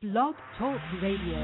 Blog Talk Radio.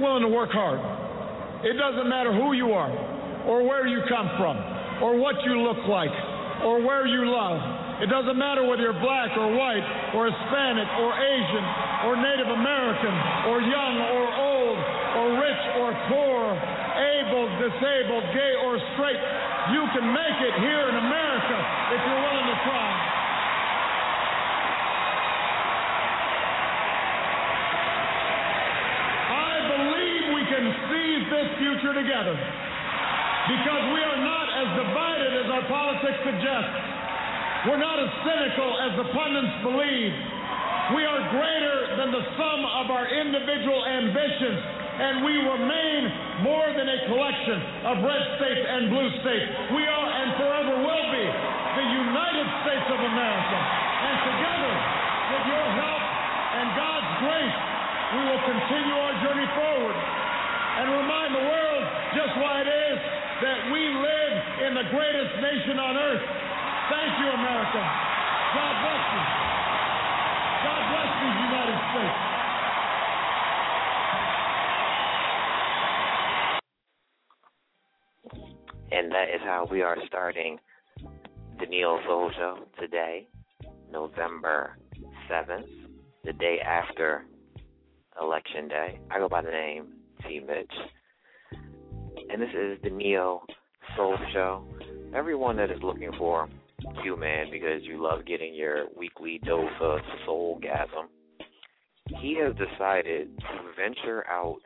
You're willing to work hard, it doesn't matter who you are, or where you come from, or what you look like, or where you love. It doesn't matter whether you're black or white, or Hispanic, or Asian, or Native American, or young or old, or rich or poor, able, disabled, gay or straight. You can make it here in America if you're willing to try. I believe we can seize this future together because we are not as divided as our politics suggests. We're not as cynical as the pundits believe. We are greater than the sum of our individual ambitions, and we remain more than a collection of red states and blue states. We are and forever will be the United States of America. And together, with your help and God's grace, we will continue our journey forward and remind the world just why it is that we live in the greatest nation on earth. Thank you, America. God bless you. God bless these United States. And that is how we are starting the Neo Soul today, November 7th, the day after Election Day. I go by the name Mitch. And this is the Neo Soul Show. Everyone that is looking for Q Man because you love getting your weekly dose of soulgasm, he has decided to venture out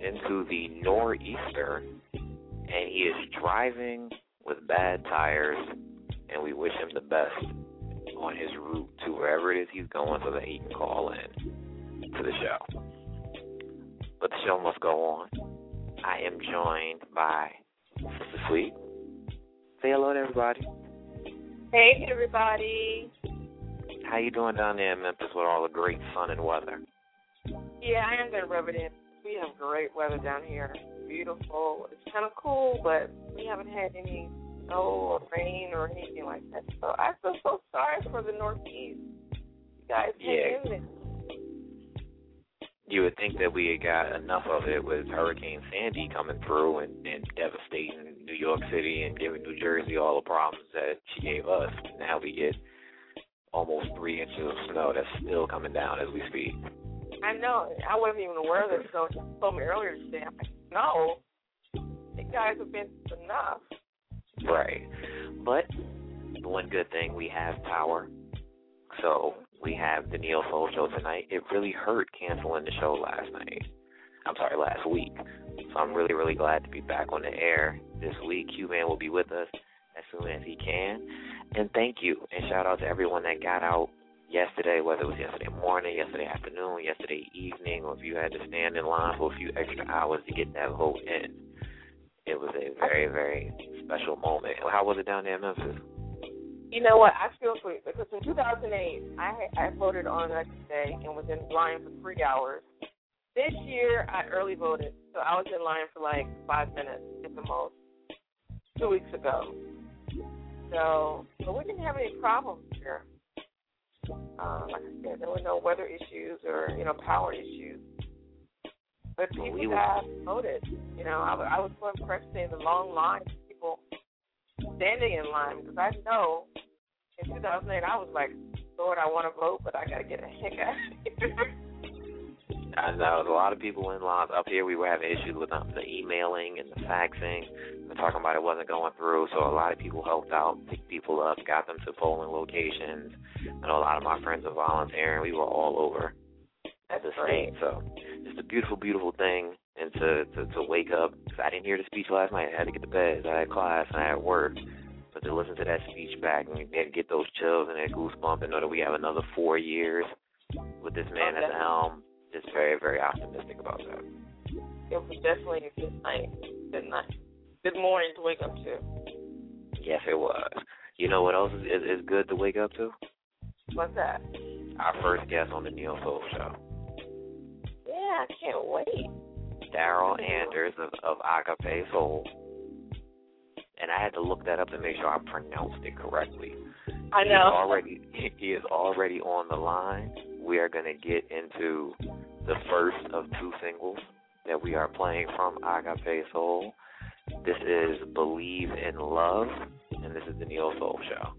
into the nor'easter and he is driving with bad tires and we wish him the best on his route to wherever it is he's going so that he can call in to the show. But the show must go on. I am joined by Sister Sweet. Say hello to everybody. Hey everybody. How you doing down there in Memphis with all the great sun and weather? Yeah, I am gonna rub it in. We have great weather down here. Beautiful. It's kind of cool, but we haven't had any snow or rain or anything like that. So I feel so sorry for the Northeast. You guys Yeah. You would think that we had got enough of it with Hurricane Sandy coming through and, and devastating New York City and giving New Jersey all the problems that she gave us. Now we get almost three inches of snow that's still coming down as we speak. I know. I wasn't even aware of this. So you told me earlier today. I'm like, no. You guys have been enough. Right. But the one good thing we have power. So we have the Neo Soul Show tonight. It really hurt canceling the show last night. I'm sorry, last week. So I'm really, really glad to be back on the air this week. Q Man will be with us as soon as he can. And thank you. And shout out to everyone that got out yesterday, whether it was yesterday morning, yesterday afternoon, yesterday evening, or if you had to stand in line for a few extra hours to get that vote in. It was a very, very special moment. How was it down there in Memphis? You know what? I feel for you because in 2008, I I voted on election day and was in line for three hours. This year, I early voted, so I was in line for like five minutes at the most. Two weeks ago, so but we didn't have any problems here. Uh, like I said, there were no weather issues or you know power issues. But people we have voted. You know, I, I was so impressed seeing the long people standing in line because I know in 2008 I was like, Lord, I want to vote, but I got to get a heck out. I know a lot of people in lines up here. We were having issues with um, the emailing and the faxing. We're talking about it wasn't going through, so a lot of people helped out, picked people up, got them to polling locations. I know a lot of my friends are volunteering. We were all over That's the great. state, so it's a beautiful, beautiful thing. And to to, to wake up, 'cause I didn't hear the speech last night. I had to get to bed. I had class and I had work. But to listen to that speech back and get those chills and that goosebump and know that we have another four years with this man at the helm, just very, very optimistic about that. It was definitely a good night. Good night. Good morning to wake up to. Yes, it was. You know what else is, is, is good to wake up to? What's that? Our first guest on the Neo Soul Show, I can't wait. Darryl Anders of, of Agape Soul. And I had to look that up to make sure I pronounced it correctly. I He is know. already he is already on the line. We are going to get into the first of two singles that we are playing from Agape Soul. This is Believe in Love, and this is the Neo Soul Show.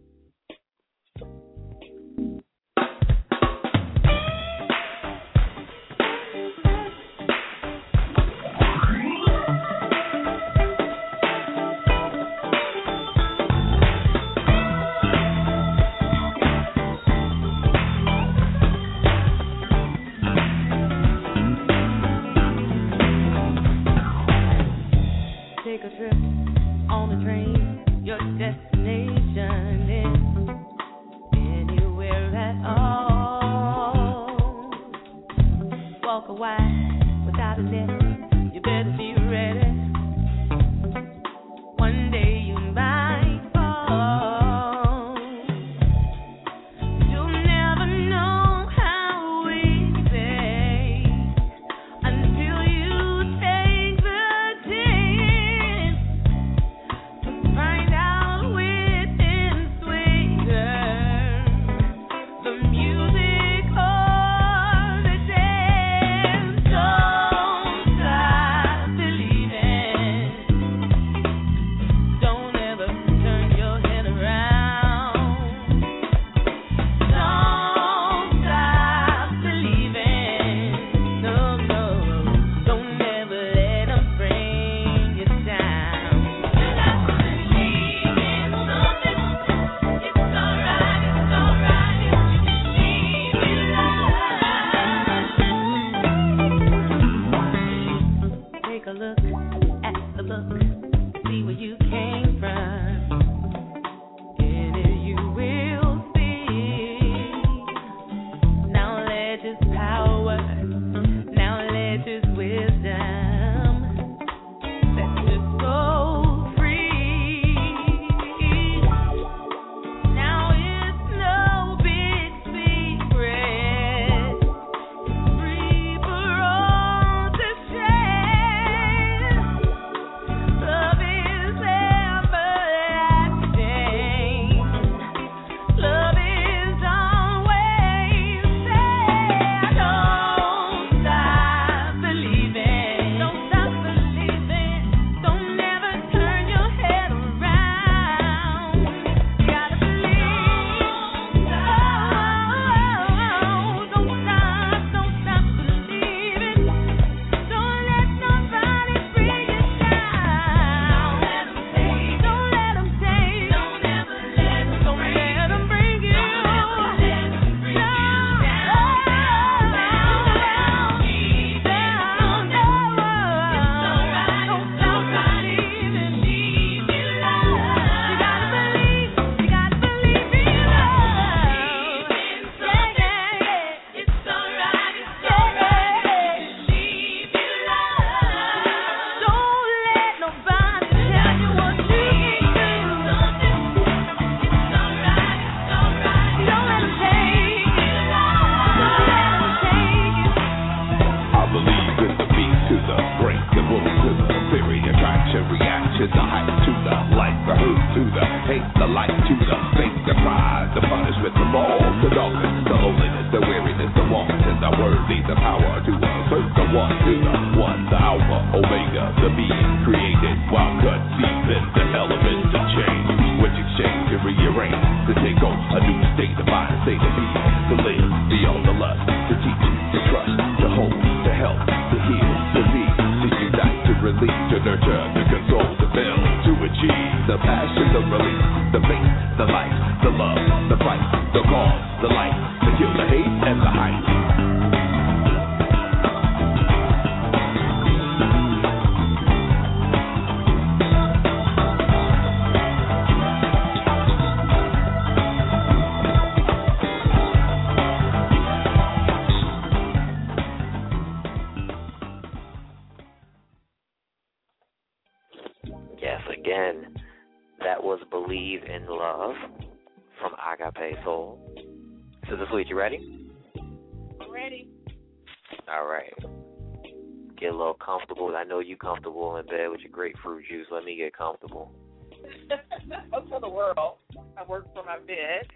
Work from my bed.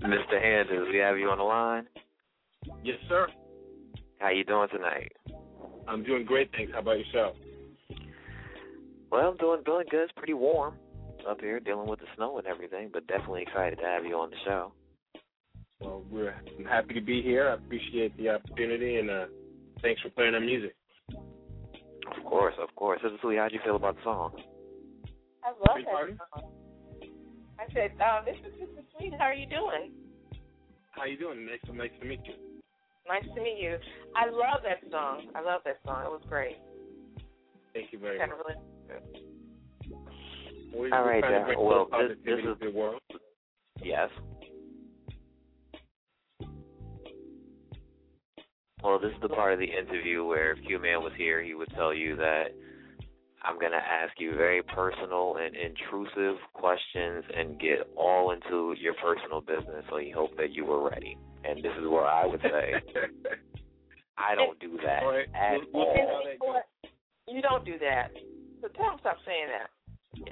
Mr. Anders, we have you on the line. Yes, sir. How you doing tonight? I'm doing great, thanks. How about yourself? Well, I'm doing doing good. It's pretty warm up here, dealing with the snow and everything, but definitely excited to have you on the show. Well, we're I'm happy to be here. I appreciate the opportunity, and uh, thanks for playing our music. Of course, of course. Sister Sweet, how'd you feel about the song? I love Beg that pardon? song. I said, uh, this is Sister Sweet. How are you doing? How you doing? Nice, nice to meet you. Nice to meet you. I love that song. I love that song. It was great. Thank you very much. of really We're, All we're right, trying to Jack. bring Well, this- this is- the world. Yes. Well, this is the part of the interview where if Q Man was here, he would tell you that I'm going to ask you very personal and intrusive questions and get all into your personal business. So he hope that you were ready. And this is where I would say I don't do that right. at We'll- we'll all. how that goes. You don't do that. So tell him stop saying that.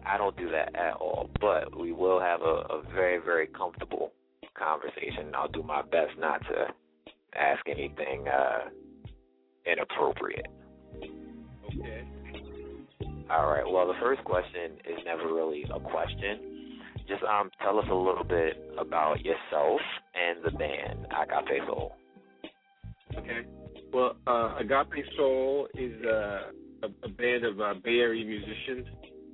I don't do that at all. But we will have a, a very, very comfortable conversation. I'll do my best not to ask anything uh, inappropriate. All right. Well, the first question is never really a question. Just um, tell us a little bit about yourself and the band Agape Soul. Okay. Well, uh, Agape Soul is uh, a, a band of uh, Bay Area musicians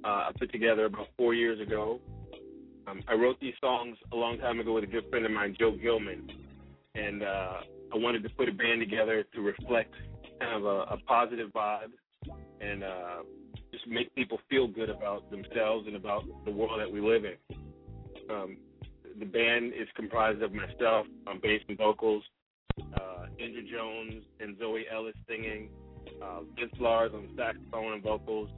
uh, I put together about four years ago. Um, I wrote these songs a long time ago with a good friend of mine, Joe Gilman, and uh, I wanted to put a band together to reflect kind of a, a positive vibe and just make people feel good about themselves and about the world that we live in. Um, the band is comprised of myself on bass and vocals, uh, Indra Jones and Zoe Ellis singing, uh, Vince Lars on saxophone and vocals,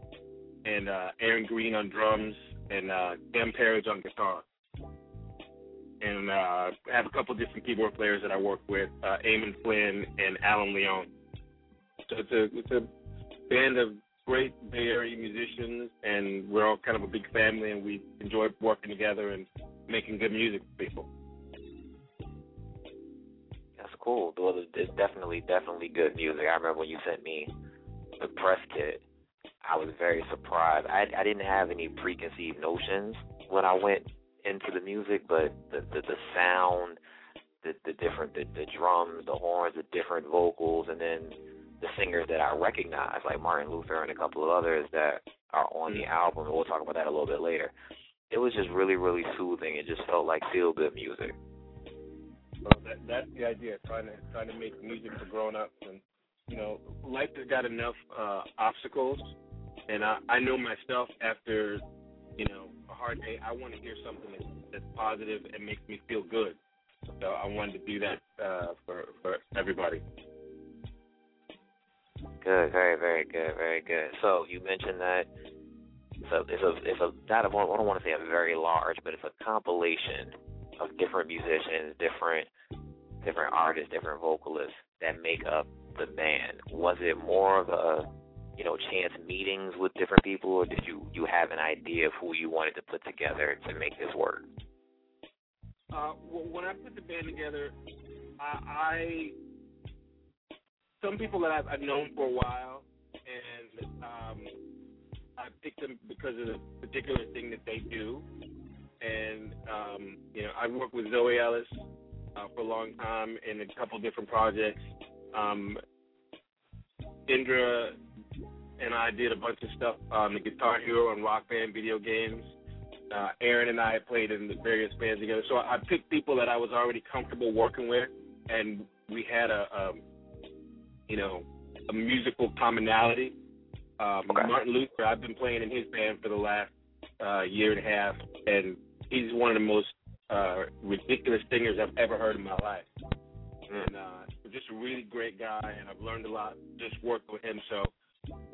and uh, Aaron Green on drums, and uh, Dan Parrish on guitar. And uh, I have a couple different keyboard players that I work with, uh, Eamon Flynn and Alan Leon. So it's a it's a band of great Bay Area musicians, and we're all kind of a big family, and we enjoy working together and making good music for people. That's cool. Well, it's definitely, definitely good music. I remember when you sent me the press kit. I was very surprised. I I didn't have any preconceived notions when I went into the music, but the the, the sound, the the different the, the drums, the horns, the different vocals, and then the singers that I recognize, like Martin Luther and a couple of others that are on the album. We'll talk about that a little bit later. It was just really, really soothing. It just felt like feel good music. Well, that, that's the idea. Trying to trying to make music for grown ups, and you know, life has got enough uh, obstacles, and I I know myself after you know a hard day, I want to hear something that's, that's positive and makes me feel good. So I wanted to do that uh, for for everybody. Good, very, very good, very good. So you mentioned that it's a it's a not a, I don't want to say a very large, but it's a compilation of different musicians, different different artists, different vocalists that make up the band. Was it more of a you know chance meetings with different people, or did you you have an idea of who you wanted to put together to make this work? Uh, when I put the band together, I, I some people that I've, I've known for a while, and um, I picked them because of the particular thing that they do. And um, you know, I worked with Zoe Ellis uh, for a long time in a couple different projects. Um, Indra and I did a bunch of stuff on the Guitar Hero and Rock Band video games. Uh, Aaron and I played in the various bands together. So I picked people that I was already comfortable working with, and we had a, a you know, a musical commonality. Um, okay. Martin Luther, I've been playing in his band for the last uh, year and a half, and he's one of the most uh, ridiculous singers I've ever heard in my life. And uh, just a really great guy, and I've learned a lot just working with him. So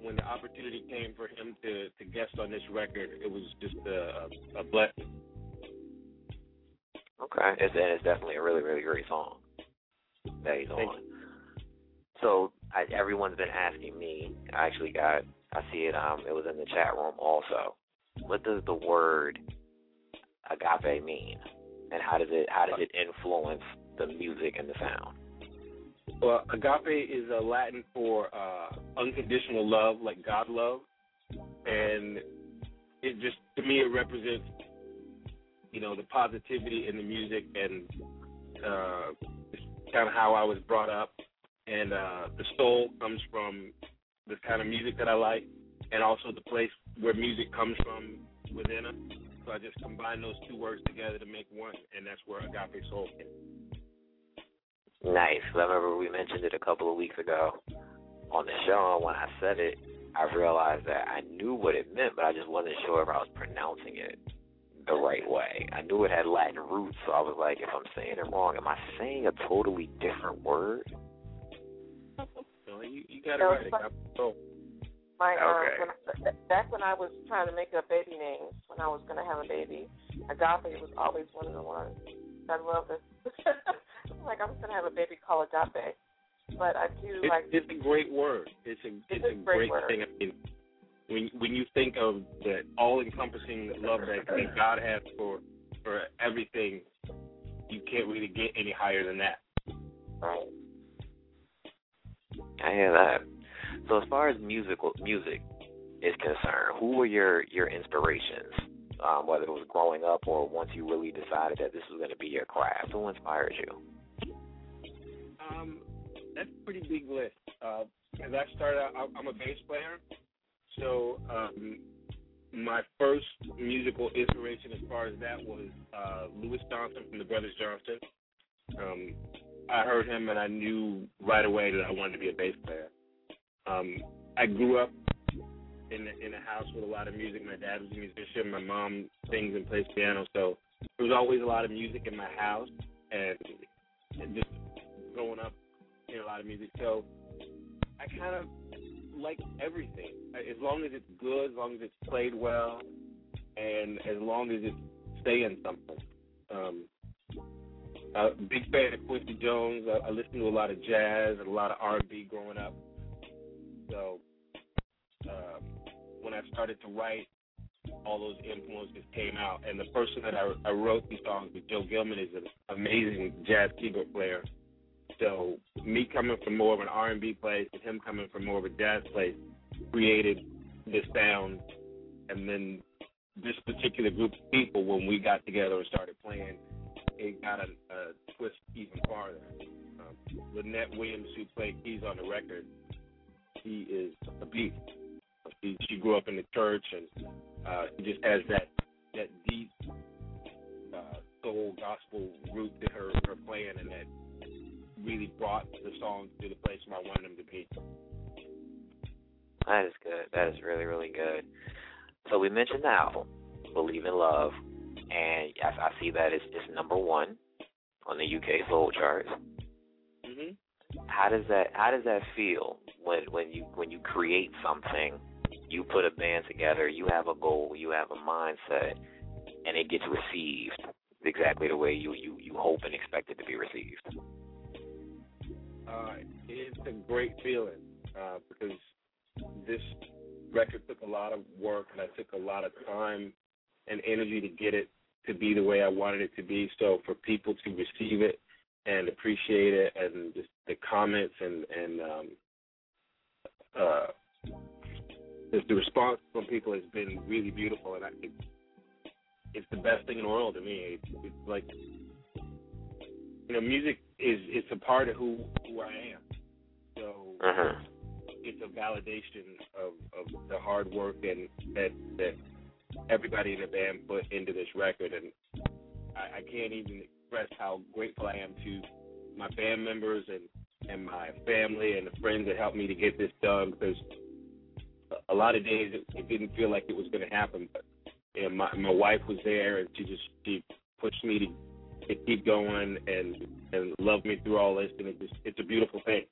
when the opportunity came for him to to guest on this record, it was just a, a blessing. Okay, it's, and it's definitely a really really great song that he's on. So I, everyone's been asking me. I actually got. I see it. Um, it was in the chat room also. What does the word agape mean, and how does it how does it influence the music and the sound? Well, agape is a Latin for uh, unconditional love, like God love, and it just to me it represents, you know, the positivity in the music and uh, kind of how I was brought up, and uh, the soul comes from the kind of music that I like, and also the place where music comes from within us. So I just combine those two words together to make one, and that's where agape soul came. Nice. I remember we mentioned it a couple of weeks ago on the show, and when I said it, I realized that I knew what it meant, but I just wasn't sure if I was pronouncing it the right way. I knew it had Latin roots, so I was like, if I'm saying it wrong, am I saying a totally different word? You, you got it right. Oh. My uh, okay. when, back when I was trying to make up baby names, when I was going to have a baby, agape was always one of the ones. I love it. like I'm gonna have a baby called Agape, but I do it's, like. It's a great word. It's a it's, it's a, great, great thing. I mean, when when you think of the all-encompassing love that, that God has for for everything, you can't really get any higher than that. Right. I hear that. So as far as musical music is concerned, who were your your inspirations? Um, whether it was growing up or once you really decided that this was going to be your craft, who inspired you? Um, that's a pretty big list. Uh, as I started out, I'm a bass player, so um, my first musical inspiration as far as that was uh, Louis Johnson from the Brothers Johnson. Um, I heard him and I knew right away that I wanted to be a bass player. Um, I grew up in in a house with a lot of music. My dad was a musician. My mom sings and plays piano, so there was always a lot of music in my house. And, and just growing up hearing a lot of music, so I kind of like everything as long as it's good, as long as it's played well, and as long as it's saying something. Um, a big fan of Quincy Jones. I, I listened to a lot of jazz and a lot of R&B growing up. So um, when I started to write, all those influences came out. And the person that I, I wrote these songs with, Joe Gilman, is an amazing jazz keyboard player. So me coming from more of an R and B place and him coming from more of a jazz place created this sound, and then this particular group of people, when we got together and started playing, it got a, a twist even farther. Um, Lynette Williams, who played keys on the record, she is a beast. She, she grew up in the church, and uh, she just has that that deep uh, soul gospel root to her her playing, and that really brought the song to the place where I wanted them to be. That is good. That is really, really good. So we mentioned the album, Believe in Love, and yes, I see that it's, it's number one on the UK Soul charts. Mhm. How does that How does that feel when when you when you create something, you put a band together, you have a goal, you have a mindset, and it gets received exactly the way you you you hope and expect it to be received? Uh, it's a great feeling uh, because this record took a lot of work and I took a lot of time and energy to get it to be the way I wanted it to be. So for people to receive it and appreciate it, and just the comments and and um, uh, the, response from people has been really beautiful, and I think it's the best thing in the world to me. It's, it's like you know, music is it's a part of who who I am. So uh-huh. it's a validation of of the hard work and that that everybody in the band put into this record, and I, I can't even express how grateful I am to my band members and and my family and the friends that helped me to get this done because a lot of days it, it didn't feel like it was going to happen but you know, my my wife was there and she just she pushed me to to keep going and and love me through all this, and it just, it's a beautiful thing.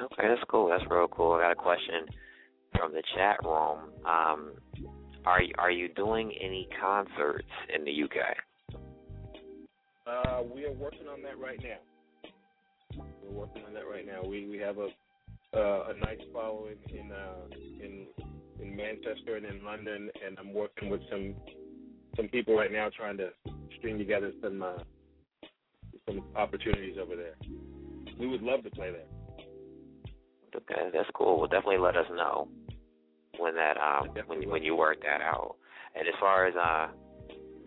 Okay, that's cool. That's real cool. I got a question from the chat room. Um, are you, are you doing any concerts in the UK? Uh, we are working on that right now. We're working on that right now. We we have a uh, a nice following in uh, in in Manchester and in London, and I'm working with some some people right now trying to string together some uh, some opportunities over there. We would love to play there. Okay, that's cool. Well, definitely let us know when that um when when you work that out. And as far as uh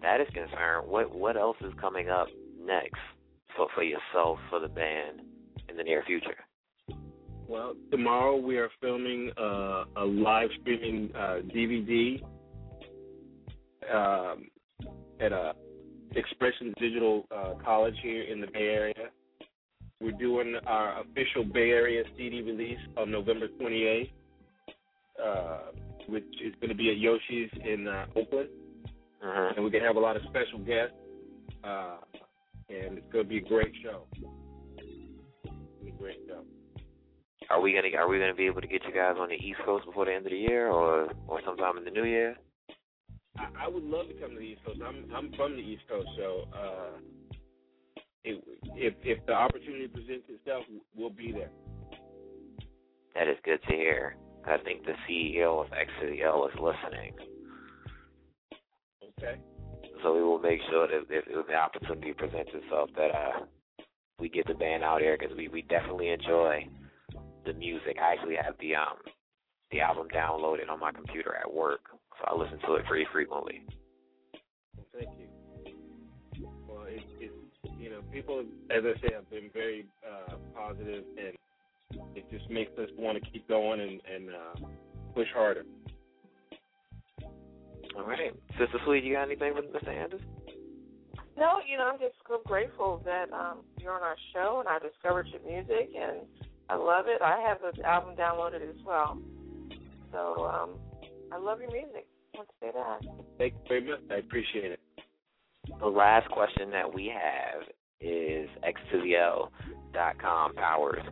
that is concerned, what what else is coming up next for for yourself for the band in the near future? Well, tomorrow we are filming uh, a live streaming uh, DVD um, at a Expression Digital uh, College here in the Bay Area. We're doing our official Bay Area CD release on November 28th, uh, which is going to be at Yoshi's in uh, Oakland. Uh-huh. And we're going to have a lot of special guests, uh, and it's going to be a great show. It's a great show. Are we gonna Are we gonna be able to get you guys on the East Coast before the end of the year, or or sometime in the new year? I, I would love to come to the East Coast. I'm I'm from the East Coast, so uh, it, if if the opportunity presents itself, we'll be there. That is good to hear. I think the CEO of XCL is listening. Okay. So we will make sure that if, if the opportunity presents itself, that uh, we get the band out here because we we definitely enjoy the music. I actually have the um the album downloaded on my computer at work, so I listen to it pretty frequently. Thank you. Well, it's, it you know people, as I say, have been very uh, positive, and it just makes us want to keep going and, and uh, push harder. All right, Sister Sweet, you got anything with Mr. Anders? No, you know, I'm just so grateful that um, you're on our show and I discovered your music and I love it. I have the album downloaded as well. So um, I love your music. I want to say that. Thank you very much. I appreciate it. The last question that we have is X to the L dot com powers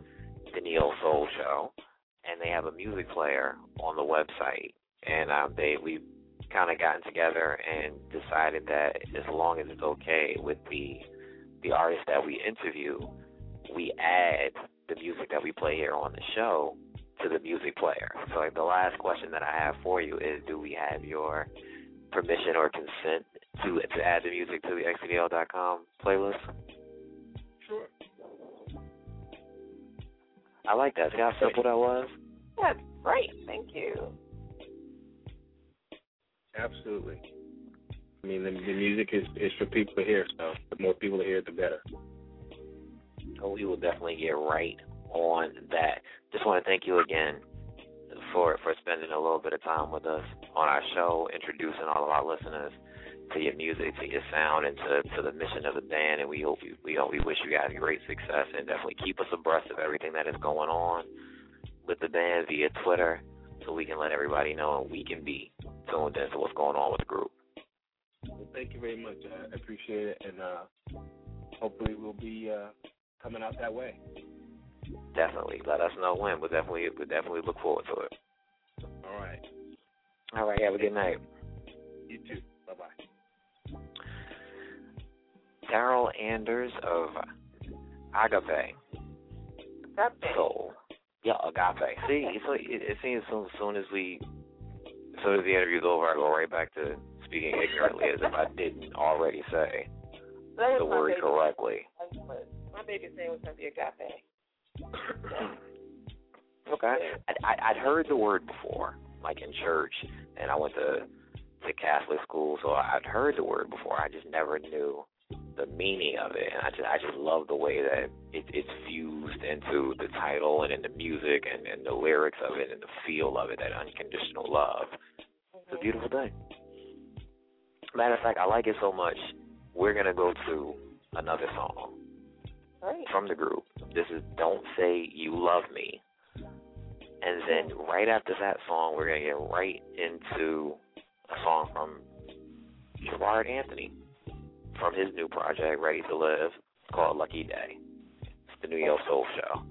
the Neo Soul Show, and they have a music player on the website, and um, they we kind of gotten together and decided that as long as it's okay with the the artists that we interview, we add the music that we play here on the show to the music player. So like, the last question that I have for you is do we have your permission or consent to to add the music to the xcdl.com playlist? I like that. See how simple that was? That's great. Thank you. Absolutely. I mean, the, the music is is for people to hear. So the more people to hear it, the better. Oh, we will definitely get right on that. Just want to thank you again for for spending a little bit of time with us on our show, introducing all of our listeners to your music, to your sound, and to, to the mission of the band. And we hope you, we hope we wish you guys great success and definitely keep us abreast of everything that is going on with the band via Twitter, so we can let everybody know and we can be tuned into what's going on with the group. Well, thank you very much. I appreciate it, and uh, hopefully we'll be uh, coming out that way. Definitely, let us know when. We'll definitely, we'll definitely look forward to it. All right. All right. Have a good night. You too. Darryl Anders of Agape. Agape. Soul. Yeah, Agape. See, so it, it seems so, as soon as we, as soon as the interview's over, I go right back to speaking ignorantly as if I didn't already say. The word correctly. My baby's name was gonna be Agape. Okay. I, I, I'd heard the word before, like in church, and I went to to Catholic school, so I'd heard the word before. I just never knew the meaning of it, and I just I just love the way that it, it's fused into the title and in the music and, and the lyrics of it and the feel of it. That unconditional love. It's a beautiful thing. Matter of fact, I like it so much. We're gonna go to another song Right. from the group. This is "Don't Say You Love Me," and then right after that song, we're gonna get right into a song from Jarrard Anthony from his new project, Ready to Live, called "Lucky Day." It's the Neo Soul Show.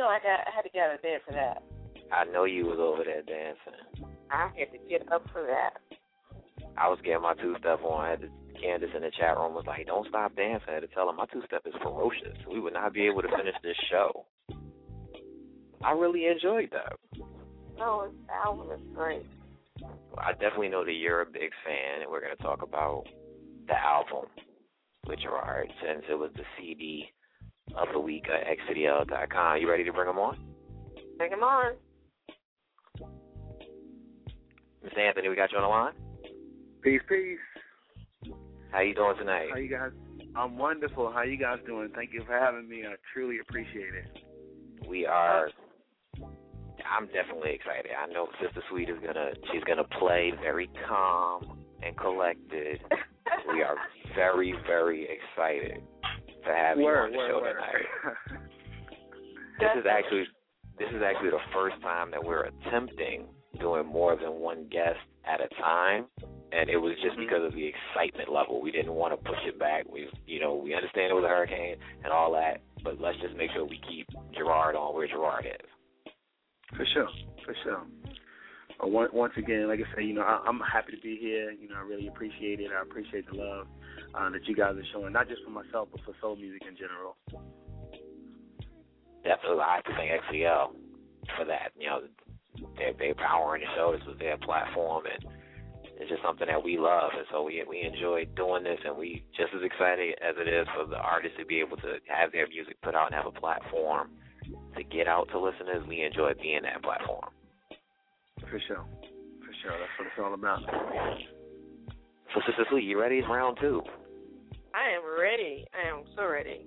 Know I got I had to get out of bed for that. I know you was over there dancing. I had to get up for that. I was getting my two step on. I had to, Candace in the chat room was like, "Don't stop dancing." I had to tell her my two step is ferocious. We would not be able to finish this show. I really enjoyed that. Oh, no, it's the album is great. I definitely know that you're a big fan, and we're going to talk about the album with Jarrard since it was the CD of the week at xcdl.com. You ready to bring them on? Bring them on. Mr. Anthony, we got you on the line. Peace, peace. How you doing tonight? How you guys? I'm wonderful. How you guys doing? Thank you for having me. I truly appreciate it. We are. I'm definitely excited. I know Sister Sweet is gonna. She's gonna play very calm and collected. we are very, very excited to have you on the word, show word. tonight. This is actually this is actually the first time that we're attempting doing more than one guest at a time, and it was just Mm-hmm. because of the excitement level. We didn't want to push it back. We, you know, we understand it was a hurricane and all that, but let's just make sure we keep Jarrard on where Jarrard is. For sure, for sure. Uh, once, once again, like I said, you know, I, I'm happy to be here. You know, I really appreciate it. I appreciate the love uh, that you guys are showing, not just for myself, but for soul music in general. Definitely, I have to thank XCL for that. You know, they they powering the show. This was their platform, and it's just something that we love, and so we we enjoy doing this, and we just as excited as it is for the artists to be able to have their music put out and have a platform to get out to listeners. We enjoy being that platform. For sure, for sure. That's what it's all about. So, Sister Sweet, you ready? It's round two. I am ready. I am so ready.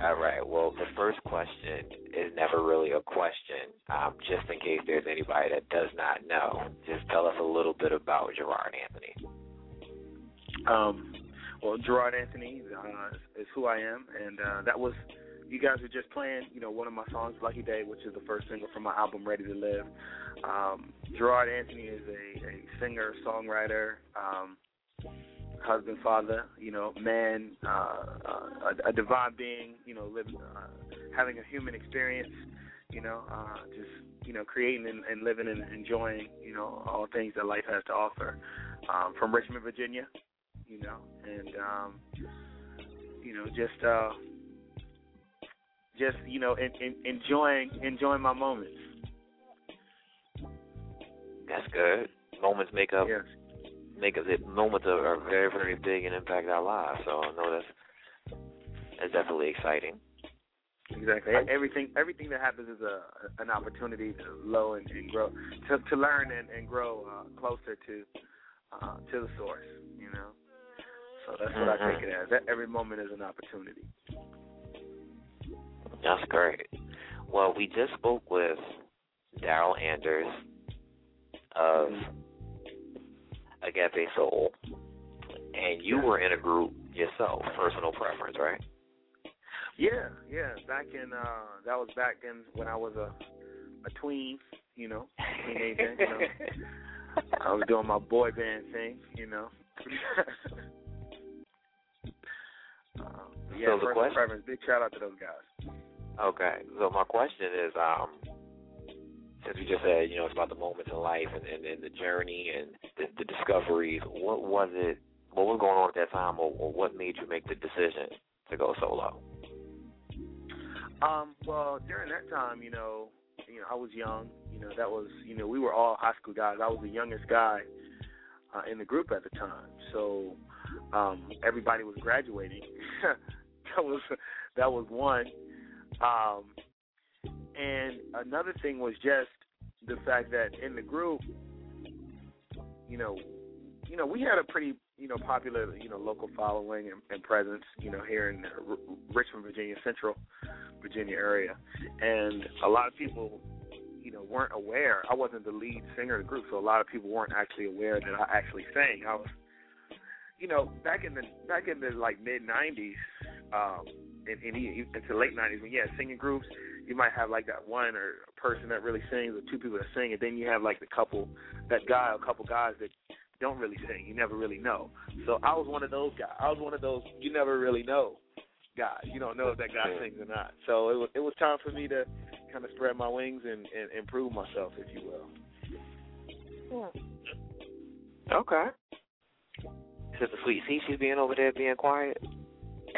All right. Well, the first question is never really a question. Um, just in case there's anybody that does not know, just tell us a little bit about Jarrard Anthony. Um, well, Jarrard Anthony uh, is who I am, and uh, that was you guys were just playing, you know, one of my songs, "Lucky Day," which is the first single from my album, "Ready to Live." Um, Jarrard Anthony is a, a singer, songwriter, um, husband, father, you know, man, uh, uh, a, a divine being, you know, living, uh, having a human experience, you know, uh, just you know, creating and, and living and enjoying, you know, all things that life has to offer. Um, from Richmond, Virginia, you know, and um, you know, just uh, just you know, in, in, enjoying enjoying my moments. That's good. Moments make up Yes. Make us moments are, are very very big and impact our lives. So I know that's that's definitely exciting. Exactly. Everything everything that happens is a an opportunity to low and, and grow to to learn and, and grow uh, closer to uh, to the source. You know. So that's what I take it as. That Every moment is an opportunity. That's great. Well, we just spoke with Darryl Anders of Agape Soul, and you were in a group yourself, Personal Preference, right? Yeah, yeah. Back in uh that was back in when I was a a tween, you know, teenager. You know. I was doing my boy band thing, you know. uh, yeah, So the Personal question- preference. Big shout out to those guys. Okay. So my question is, um, since we just said, you know, it's about the moments in life and, and, and the journey and the, the discoveries, what was it? What was going on at that time, or, or what made you make the decision to go solo? Um, well, during that time, you know, you know, I was young. You know, that was, you know, we were all high school guys. I was the youngest guy uh, in the group at the time. So um, everybody was graduating. that was that was one. Um, and another thing was just the fact that in the group, you know, you know, we had a pretty, you know, popular, you know, local following and, and presence, you know, here in R- Richmond, Virginia, Central Virginia area, and a lot of people, you know, weren't aware. I wasn't the lead singer of the group, so a lot of people weren't actually aware that I actually sang. I was, you know, back in the back in the like mid '90s, um, and, and into late '90s, when you had singing groups, you might have like that one or a person that really sings, or two people that sing, and then you have like the couple, that guy or couple guys that don't really sing. You never really know. So I was one of those guys. I was one of those you never really know guys. You don't know if that guy sings or not. So it was it was time for me to kind of spread my wings and, and improve myself, if you will. Okay. Sister Sweet, see, she's being over there being quiet.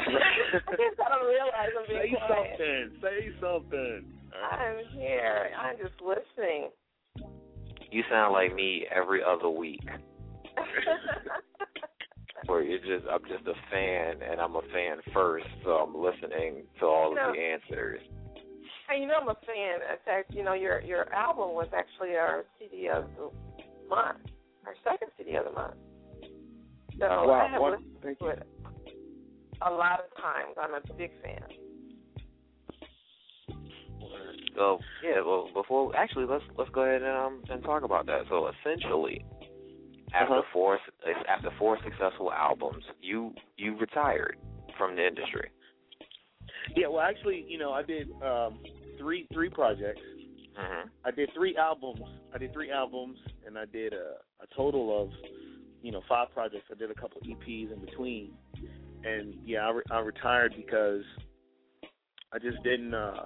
I guess I don't realize I'm being Say quiet. something. Say something. I'm here. I'm just listening. You sound like me every other week. Where you're just, I'm just a fan, and I'm a fan first, so I'm listening to all No. of the answers. Hey, you know I'm a fan. In fact, you know your your album was actually our CD of the month, our second CD of the month. So Wow, I have what- listened to it a lot of times. I'm a big fan. So yeah, well, before actually, let's let's go ahead and um and talk about that. So essentially, after Uh-huh. four after four successful albums, you you retired from the industry. Yeah, well, actually, you know, I did um, three three projects. Mm-hmm. I did three albums. I did three albums, and I did a, a total of, you know, five projects. I did a couple EPs in between, and yeah, I, re- I retired because I just didn't. uh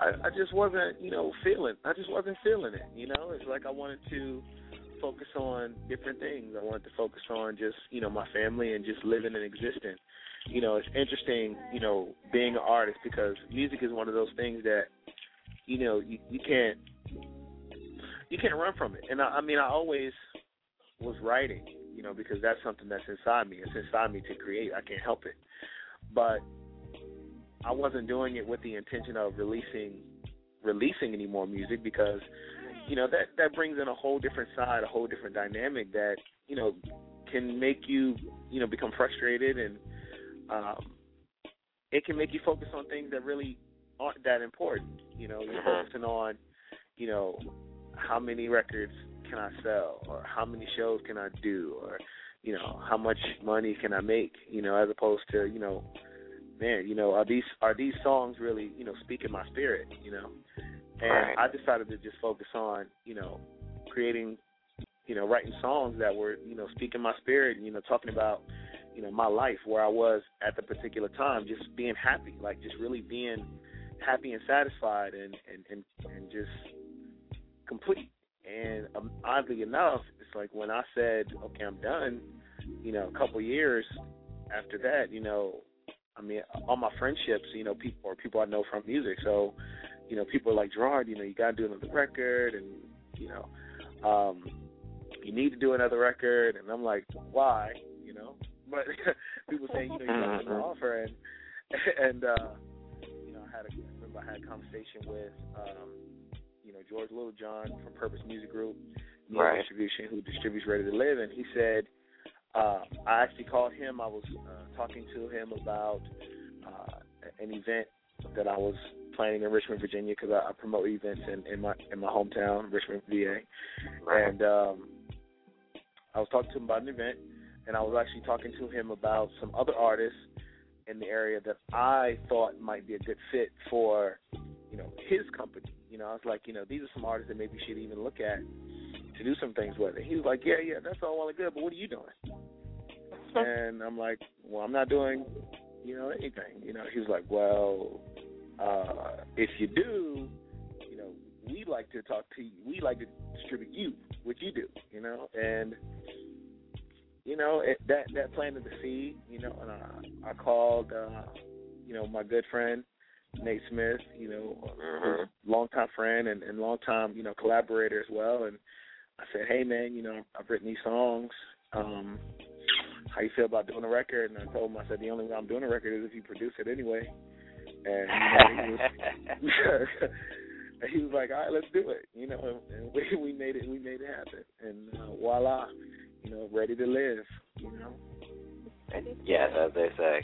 I, I just wasn't, you know, feeling. I just wasn't feeling it. You know, it's like I wanted to focus on different things. I wanted to focus on just, you know, my family and just living and existing. You know, it's interesting, you know, being an artist because music is one of those things that, you know, you, you can't you can't run from it. And I, I mean, I always was writing, you know, because that's something that's inside me. It's inside me to create. I can't help it. But I wasn't doing it with the intention of releasing releasing any more music because you know that that brings in a whole different side, a whole different dynamic that you know can make you you know become frustrated and um, it can make you focus on things that really aren't that important. You know, you're focusing on you know how many records can I sell or how many shows can I do or you know how much money can I make you know as opposed to you know man, you know, are these are these songs really, you know, speaking my spirit, you know? And Right. I decided to just focus on, you know, creating, you know, writing songs that were, you know, speaking my spirit, you know, talking about, you know, my life where I was at the particular time, just being happy, like just really being happy and satisfied and and and, and just complete. And um, oddly enough, it's like when I said, okay, I'm done, you know, a couple years after that, you know, I mean, all my friendships, you know, people or people I know from music. So, you know, people are like Jarrard, you know, you got to do another record, and you know, um, you need to do another record, and I'm like, why, you know? But people say, you know, you got an offer, and and uh, you know, I had a I remember I had a conversation with, um, know, George Littlejohn from Purpose Music Group, Right. Distribution, who distributes Ready to Live, and he said uh, I actually called him. I was uh, talking to him about uh, an event that I was planning in Richmond, Virginia, because I, I promote events in, in my in my hometown, Richmond, VA. And um, I was talking to him about an event, and I was actually talking to him about some other artists in the area that I thought might be a good fit for, you know, his company. You know, I was like, you know, these are some artists that maybe you should even look at to do some things with. And he was like, yeah, yeah, that's all well and good, but what are you doing? and I'm like, well, I'm not doing, you know, anything. You know, he was like, well, uh, if you do, you know, we like to talk to you. We like to distribute you, what you do, you know, and you know it, that that planted the seed, you know. And I, I called, uh, you know, my good friend Nate Smith, you know, a longtime friend and, and longtime, you know, collaborator as well. And I said, hey man, you know, I've written these songs. Um, how you feel about doing a record? And I told him, I said, the only way I'm doing a record is if you produce it anyway. And you know, he was, and he was like, all right, let's do it. You know, and we we made it, we made it happen, and uh, voila, you know, ready to live. You know. Yes, as they say.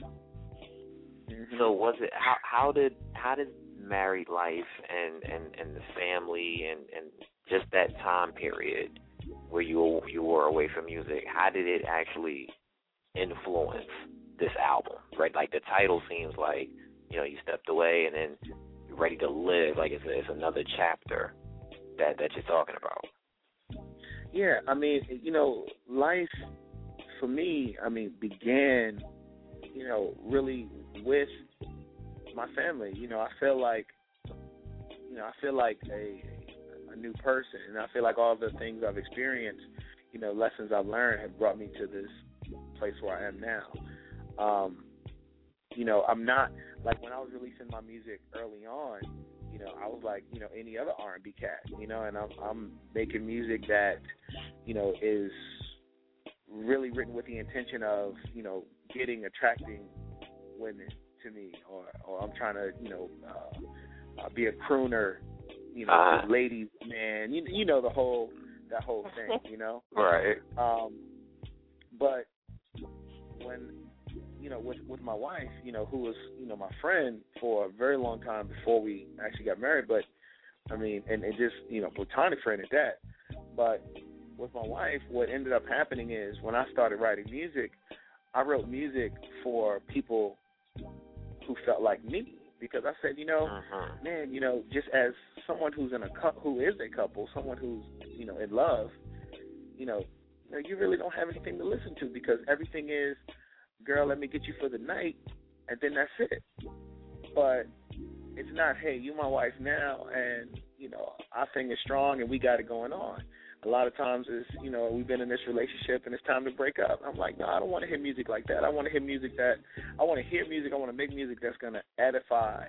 Mm-hmm. So was it how how did how did married life and and and the family and and just that time period where you you were away from music, how did it actually influence this album? Right, like the title seems like you know you stepped away and then you're ready to live. Like it's it's another chapter that that you're talking about. Yeah, I mean, you know, life for me, I mean, began, you know, really with my family. You know, I feel like, you know, I feel like a a new person, and I feel like all the things I've experienced, you know, lessons I've learned have brought me to this place where I am now. Um, you know, I'm not like when I was releasing my music early on. You know, I was like, you know, any other R&B cat. You know, and I'm I'm making music that, you know, is really written with the intention of, you know, getting attracting women to me, or or I'm trying to, you know, uh, uh, be a crooner, you know, Uh-huh. lady man. You you know the whole that whole thing. You know. Right. Um, but when you know, with with my wife, you know, who was you know my friend for a very long time before we actually got married, but I mean, and, and just you know, platonic friend at that. But with my wife, what ended up happening is when I started writing music, I wrote music for people who felt like me because I said, you know, uh-huh. man, you know, just as someone who's in a couple, who is a couple, someone who's you know in love, you know, you know, you really don't have anything to listen to because everything is girl, let me get you for the night, and then that's it. But it's not, hey, you my wife now, and you know our thing is strong, and we got it going on. A lot of times is, you know, we've been in this relationship and it's time to break up. I'm like, no, I don't want to hear music like that. I want to hear music that I want to hear music. I want to make music that's going to edify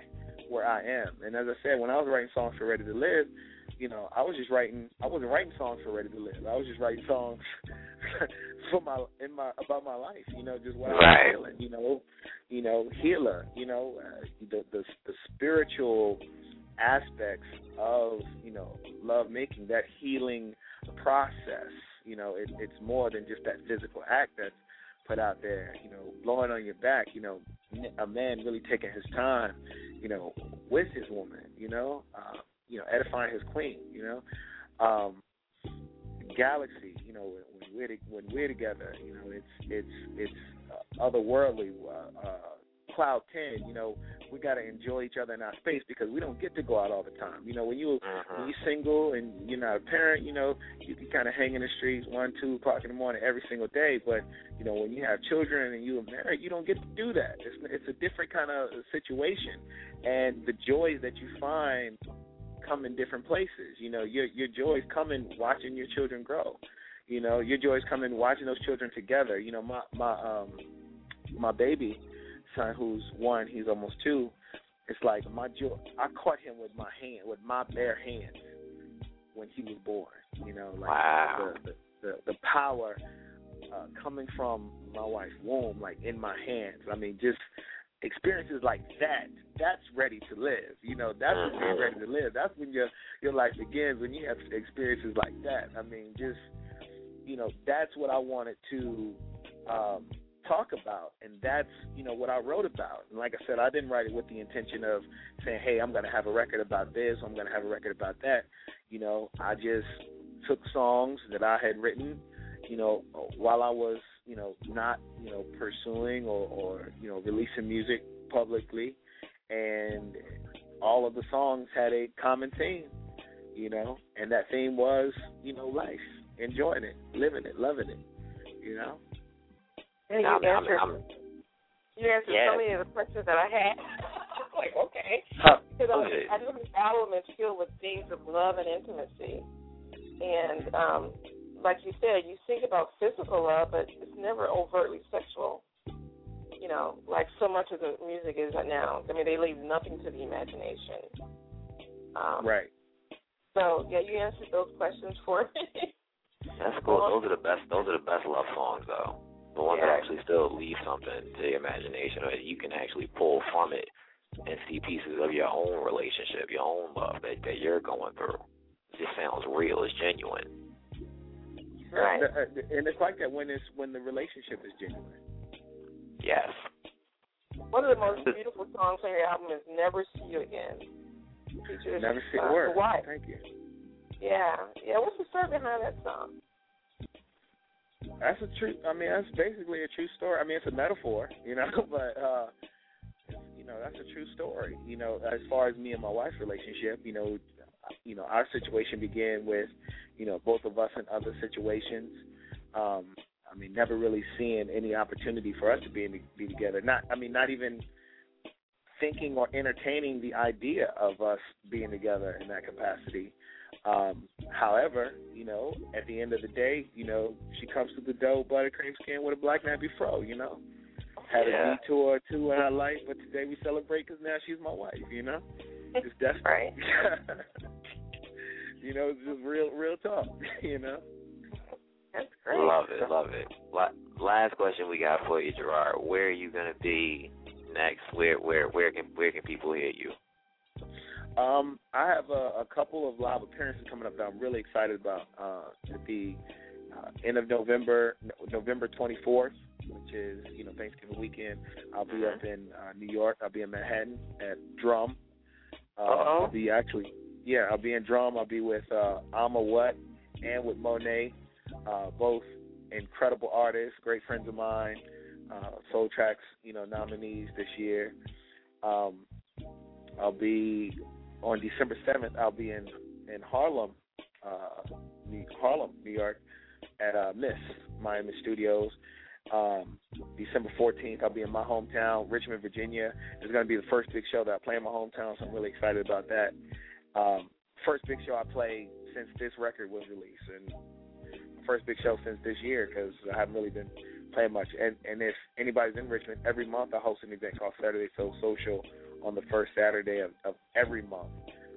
where I am. And as I said, when I was writing songs for Ready to Live, you know, I was just writing. I wasn't writing songs for Ready to Live. I was just writing songs for my in my about my life. You know, just what. I'm feeling. You know, you know, healer. You know, uh, the the the spiritual aspects of you know love making that healing process. You know, it, it's more than just that physical act that's put out there. You know, blowing on your back. You know, a man really taking his time. You know, with his woman. You know, uh, you know, edifying his queen. You know, um, galaxy. You know, when we're when we're together. You know, it's it's it's uh, otherworldly. Uh, uh, cloud ten, you know, we got to enjoy each other in our space because we don't get to go out all the time. You know, when you mm-hmm. when you're single and you're not a parent, you know, you can kind of hang in the streets one, two o'clock in the morning every single day. But you know, when you have children and you are married, you don't get to do that. It's it's a different kind of situation, and the joys that you find come in different places. You know, your your joys come in watching your children grow. You know, your joys come in watching those children together. You know, my my um my baby son who's one, he's almost two. It's like my joy. I caught him with my hand, with my bare hands, when he was born. You know, like wow. the, the the the power uh, coming from my wife's womb, like in my hands. I mean, just experiences like that. That's ready to live. You know, that's when you're ready to live. That's when your your life begins. When you have experiences like that. I mean, just you know, that's what I wanted to um, talk about and that's you know what I wrote about. And like I said I didn't write it with the intention of saying hey I'm going to have a record about this I'm going to have a record about that. You know I just took songs that I had written you know while I was you know not you know pursuing or or you know releasing music publicly. And all of the songs had a common theme you know and that theme was you know life enjoying it living it loving it you know and you I'm- I'm- answered, I'm- you answered Yeah. so many of the questions that I had. like, okay. Huh. Because Okay. I, I know the album is filled with themes of love and intimacy. And um, like you said, you think about physical love, but it's never overtly sexual. You know, like so much of the music is right now. I mean, they leave nothing to the imagination. Um, right So, yeah, you answered those questions for me. That's cool. Those are the best. Those are the best love songs, though. The ones that actually still leave something to your imagination, or you can actually pull from it and see pieces of your own relationship, your own love that that you're going through. It just sounds real. It's genuine. Right. Uh, uh, and it's like that when it's when the relationship is genuine Yes. One of the most beautiful songs on your album is "Never See You Again." Features never see uh, a word the wife. thank you Yeah, yeah. What's the story behind that song? That's a true. I mean, that's basically a true story. I mean, it's a metaphor, you know, but uh, you know, that's a true story. You know, as far as me and my wife's relationship, you know, you know, our situation began with, you know, both of us in other situations. Um, I mean, never really seeing any opportunity for us to be in, be together. Not, I mean, not even thinking or entertaining the idea of us being together in that capacity. Um, however, you know, at the end of the day, you know, she comes to the door, buttercream skin with a black nappy fro. You know, had Yeah. a detour or two in her life, but today we celebrate because now she's my wife. You know, it's destiny. Right. you know, it's just real, real talk. You know. That's great. Love it. Love it. La- Last question we got for you, Jarrard. Where are you gonna be next? Where where where can where can people hear you? Um, I have a, a couple of live appearances coming up that I'm really excited about. Uh, at the uh, end of November, no- November 24th, which is you know Thanksgiving weekend. I'll be up in uh, New York. I'll be in Manhattan at Drum. Uh, Uh-oh. I'll be actually, yeah, I'll be in Drum. I'll be with uh, Alma What and with Monet, uh, both incredible artists, great friends of mine. Uh, Soul Tracks, you know, nominees this year. Um, I'll be on December seventh. I'll be in in Harlem, uh, New, Harlem, New York, at uh, Miss Miami Studios. Um, December 14th, I'll be in my hometown, Richmond, Virginia. It's going to be the first big show that I play in my hometown, so I'm really excited about that. Um, first big show I play since this record was released, and first big show since this year because I haven't really been playing much. And and if anybody's in Richmond, every month I host an event called Saturday Soul Social on the first Saturday of, of every month.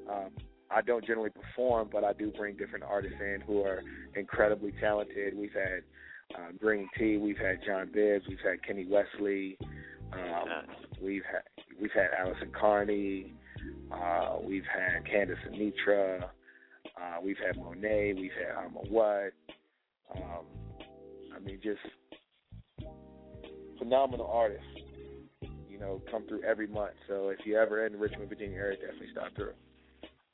Um, I don't generally perform, but I do bring different artists in who are incredibly talented. We've had uh, Green Tea, we've had John Bibbs, we've had Kenny Wesley, um, we've had we've had Allison Carney, uh, we've had Candice Anitra, uh, we've had Monet, we've had Alma What. Um, I mean, just phenomenal artists. You know, come through every month. So if you're ever in Richmond, Virginia area, definitely stop through.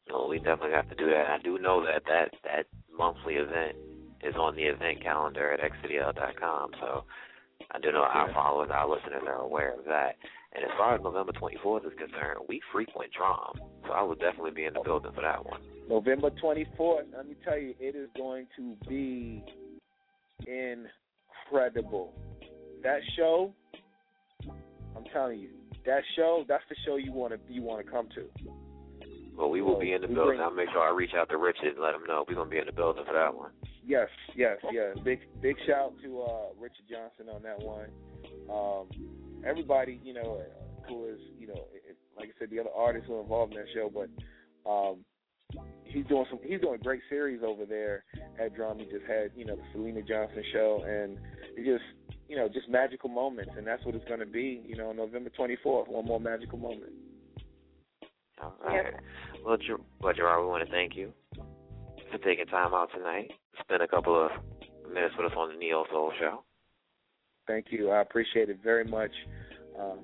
No, we definitely have to do that. I do know that that that monthly event is on the event calendar at xcdl.com. So I do know our followers, our listeners are aware of that. And as far as November 24th is concerned, we frequent Drum, so I will definitely be in the building for that one. November 24th, let me tell you, it is going to be incredible. That show, I'm telling you, that show, that's the show you want to you want to come to. Well, we will be in the building. bring- I'll make sure I reach out to Richard and let him know we're gonna be in the building for that one. Yes, yes, yes. Big big shout to uh, Richard Johnson on that one. Um, everybody, you know, who is, you know, it, like I said, the other artists who are involved in that show, but um, he's doing some. He's doing a great series over there at Drum. He just had, you know, the Selena Johnson show, and it just, you know, just magical moments, and that's what it's going to be. You know, November 24th, one more magical moment. All right. Well, Ger- well, Jarrard, we want to thank you for taking time out tonight. Spend a couple of minutes with us on the Neo Soul Show. Thank you. I appreciate it very much. Um,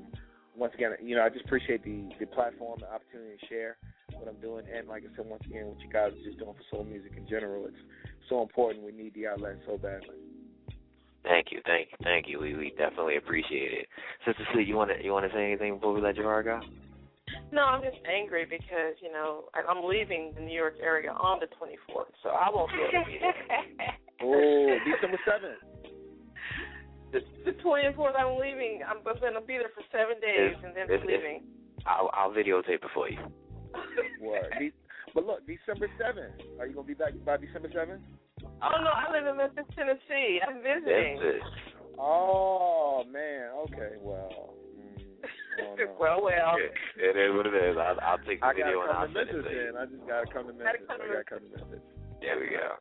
once again, you know, I just appreciate the the platform, the opportunity to share what I'm doing, and like I said, once again, what you guys are just doing for soul music in general. It's so important. We need the outlet so badly. Thank you, thank you, thank you. We we definitely appreciate it. Sister C, you want to you want to say anything before we let Jarrard go? No, I'm just angry because you know I- I'm leaving the New York area on the 24th, so I won't be able to be there. Oh, December seventh. the, the 24th, I'm leaving. I'm going to be there for seven days It's- and then it's- leaving. I'll I'll videotape it for you. Word. But look, December seventh. Are you gonna be back by December seventh? Oh no, I live in Memphis, Tennessee. I'm visiting. Memphis. Oh man. Okay. Well. Mm, oh, no. well, well. It is what it is. I'll, I'll take the I video gotta and I'll come to send it to you. I just gotta come to Memphis. I gotta come to Memphis. There we go.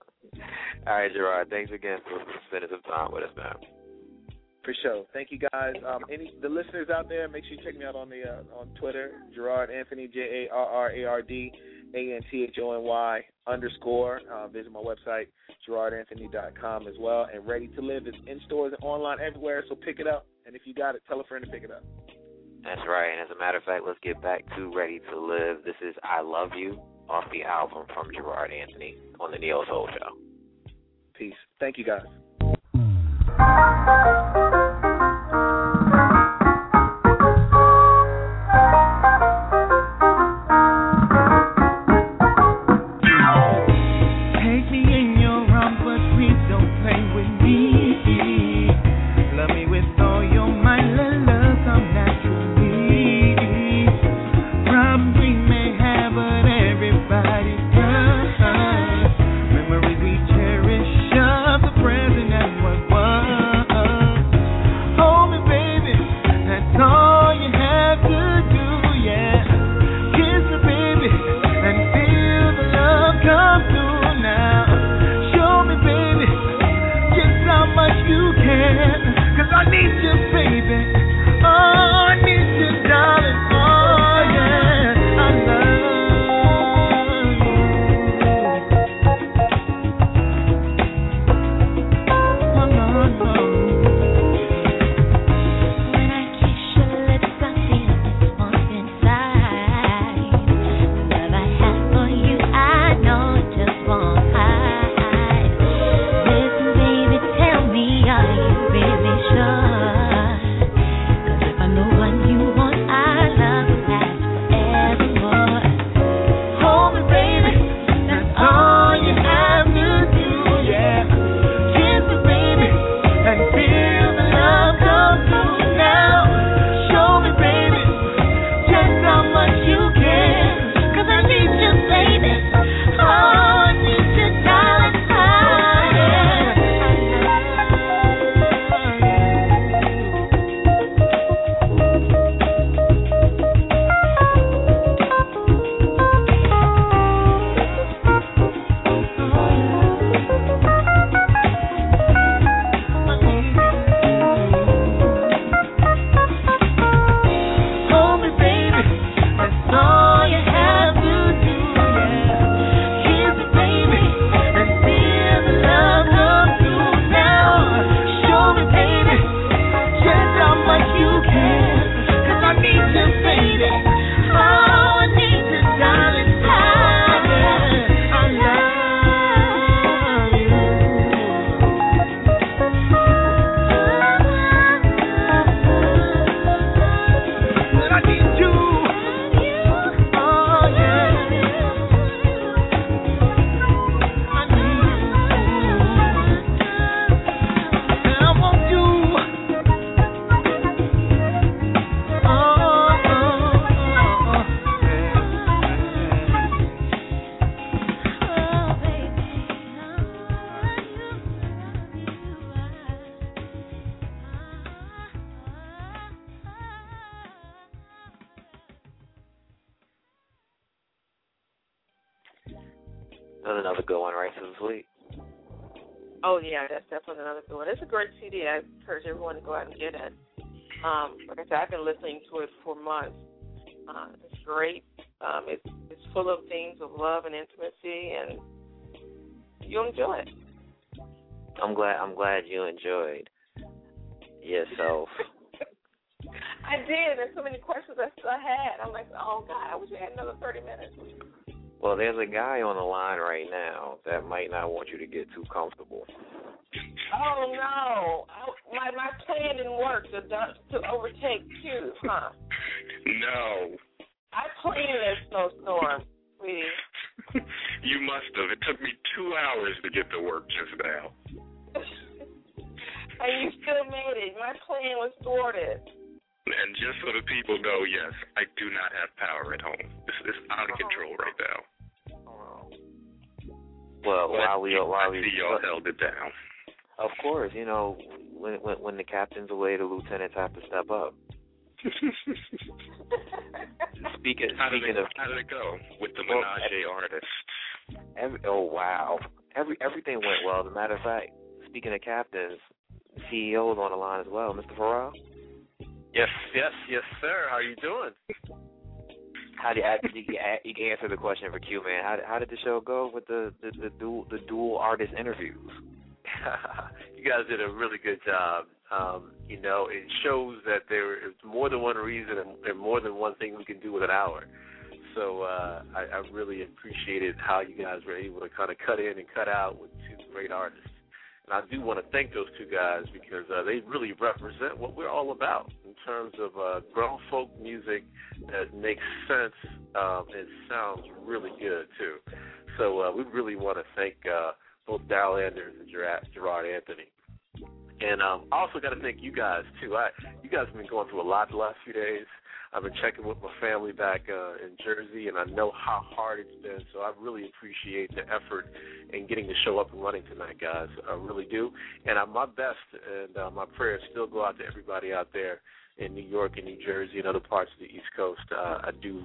All right, Jarrard. Thanks again for spending some time with us, man. For sure. Thank you guys. Um, any the listeners out there, make sure you check me out on the uh, on Twitter, Jarrard Anthony J A R R A R D A N T H O N Y underscore. Uh, visit my website, jarrardanthony.com as well. And Ready to Live is in stores and online everywhere, so pick it up. And if you got it, tell a friend to pick it up. That's right. And as a matter of fact, let's get back to Ready to Live. This is I Love You off the album from Jarrard Anthony on the Neo Soul Show. Peace. Thank you guys. That's another good one, right? Sister Sweet. Oh yeah, that's definitely another good one. It's a great CD. I encourage everyone to go out and get it. Um, like I said, I've been listening to it for months. Uh, it's great. Um, it's it's full of themes of love and intimacy, and you'll enjoy it. I'm glad. I'm glad you enjoyed yourself. I did. There's so many questions I still had. I'm like, oh God, I wish we had another 30 minutes. Well, there's a guy on the line right now that might not want you to get too comfortable. Oh no, I, my my plan didn't work to to overtake you, huh? No. I planned a snowstorm, sweetie. you must have. It took me two hours to get to work just now. and you still made it. My plan was thwarted. And just so the people know, yes, I do not have power at home. This is out of control right now. Well, but while we while we see y'all held it down. Of course, you know when when when the captain's away, the lieutenants have to step up. speaking how speaking it, of how did it go with the Well, menage artist? every, oh wow, every everything went well. As a matter of fact, speaking of captains, CEO's on the line as well, Mr. Farrell. Yes, yes, yes, sir. How you doing? How do you, you, you can answer the question for Q man? How how did the show go with the the, the dual the dual artist interviews? you guys did a really good job. Um, you know, it shows that there is more than one reason and, and more than one thing we can do with an hour. So uh, I, I really appreciated how you guys were able to kind of cut in and cut out with two great artists. And I do want to thank those two guys because uh, they really represent what we're all about in terms of uh, grown folk music that makes sense um, and sounds really good too. So uh, we really want to thank uh, both Darryl Anders and Jarrard, Anthony. And um, I also got to thank you guys too. I, you guys have been going through a lot the last few days. I've been checking with my family back uh, in Jersey, and I know how hard it's been. So I really appreciate the effort in getting the show up and running tonight, guys. I really do. And uh, my best and uh, my prayers still go out to everybody out there in New York and New Jersey and other parts of the East Coast. Uh, I do,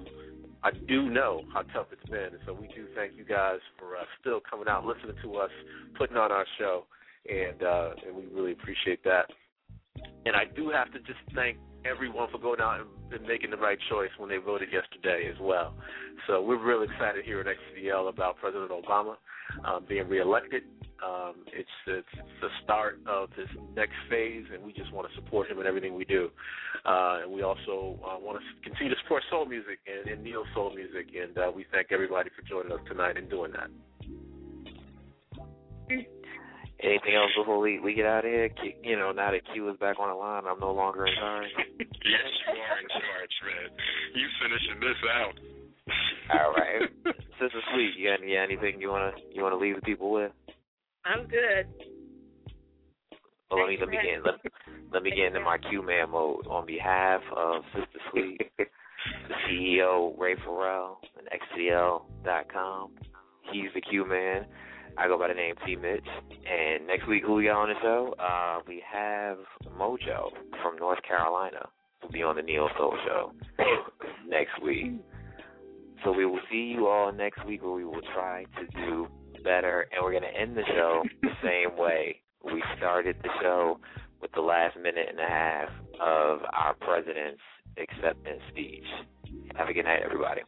I do know how tough it's been, and so we do thank you guys for uh, still coming out, listening to us, putting on our show, and uh, and we really appreciate that. And I do have to just thank everyone for going out and, and making the right choice when they voted yesterday as well. So we're really excited here at XCDL about President Obama um, being reelected. Um, it's, it's the start of this next phase, and we just want to support him in everything we do. Uh, and we also uh, want to continue to support soul music and, and neo soul music, and uh, we thank everybody for joining us tonight and doing that. Anything else before we we get out of here? Q, you know, now that Q is back on the line, I'm no longer in charge. yes, you are in charge, man. You finishing this out. All right, Sister Sweet, you got, you got anything you wanna you wanna leave the people with? I'm good. Well, let me let me get let, let me get into my Q man mode on behalf of Sister Sweet, the CEO Ray Farrell, and XCL.com. He's the Q man. I go by the name T Mitch. And next week, who we got on the show? Uh, we have Mojo from North Carolina. Who will be on the Neo Soul Show next week. So we will see you all next week, where we will try to do better, and we're going to end the show the same way we started the show with the last minute and a half of our president's acceptance speech. Have a good night, everybody.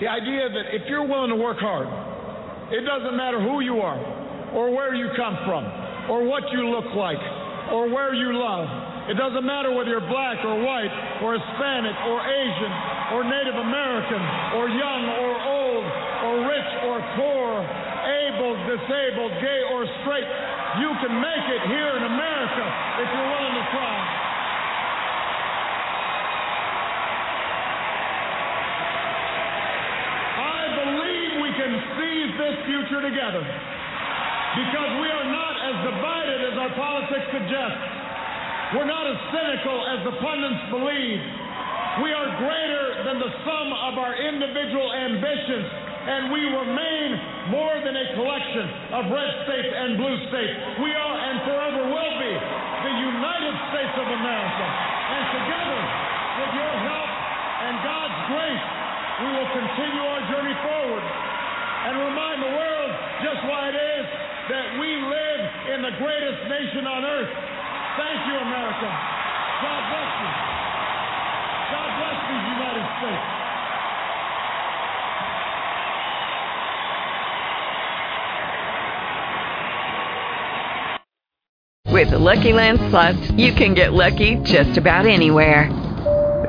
The idea that if you're willing to work hard, it doesn't matter who you are, or where you come from, or what you look like, or where you love. It doesn't matter whether you're black or white, or Hispanic, or Asian, or Native American, or young or old, or rich or poor, able, disabled, gay or straight. You can make it here in America if you're willing to try. I believe we can seize this future together because we are not as divided as our politics suggests. We're not as cynical as the pundits believe. We are greater than the sum of our individual ambitions, and we remain more than a collection of red states and blue states. We are and forever will be the United States of America. And together, with your help and God's grace, we will continue and remind the world just why it is that we live in the greatest nation on earth. Thank you, America. God bless you. God bless these United States. With the Lucky Land Slots, you can get lucky just about anywhere.